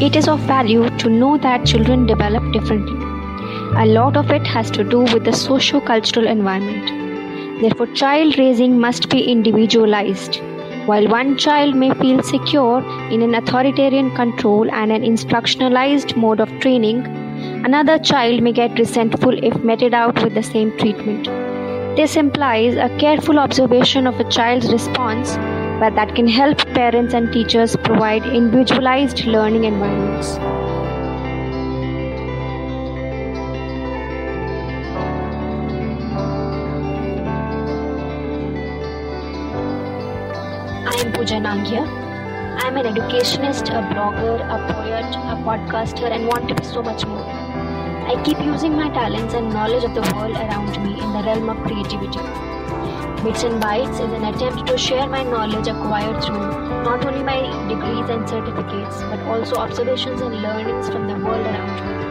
it is of value to know that children develop differently. A lot of it has to do with the socio cultural environment. Therefore, child raising must be individualized. While one child may feel secure in an authoritarian control and an instructionalized mode of training, another child may get resentful if meted out with the same treatment. This implies a careful observation of a child's response but that can help parents and teachers provide individualized learning environments. I am Pooja Nangia. I am an educationist, a blogger, a poet, a podcaster, and want to be so much more. I keep using my talents and knowledge of the world around me in the realm of creativity. Bits and Bytes is an attempt to share my knowledge acquired through not only my degrees and certificates, but also observations and learnings from the world around me.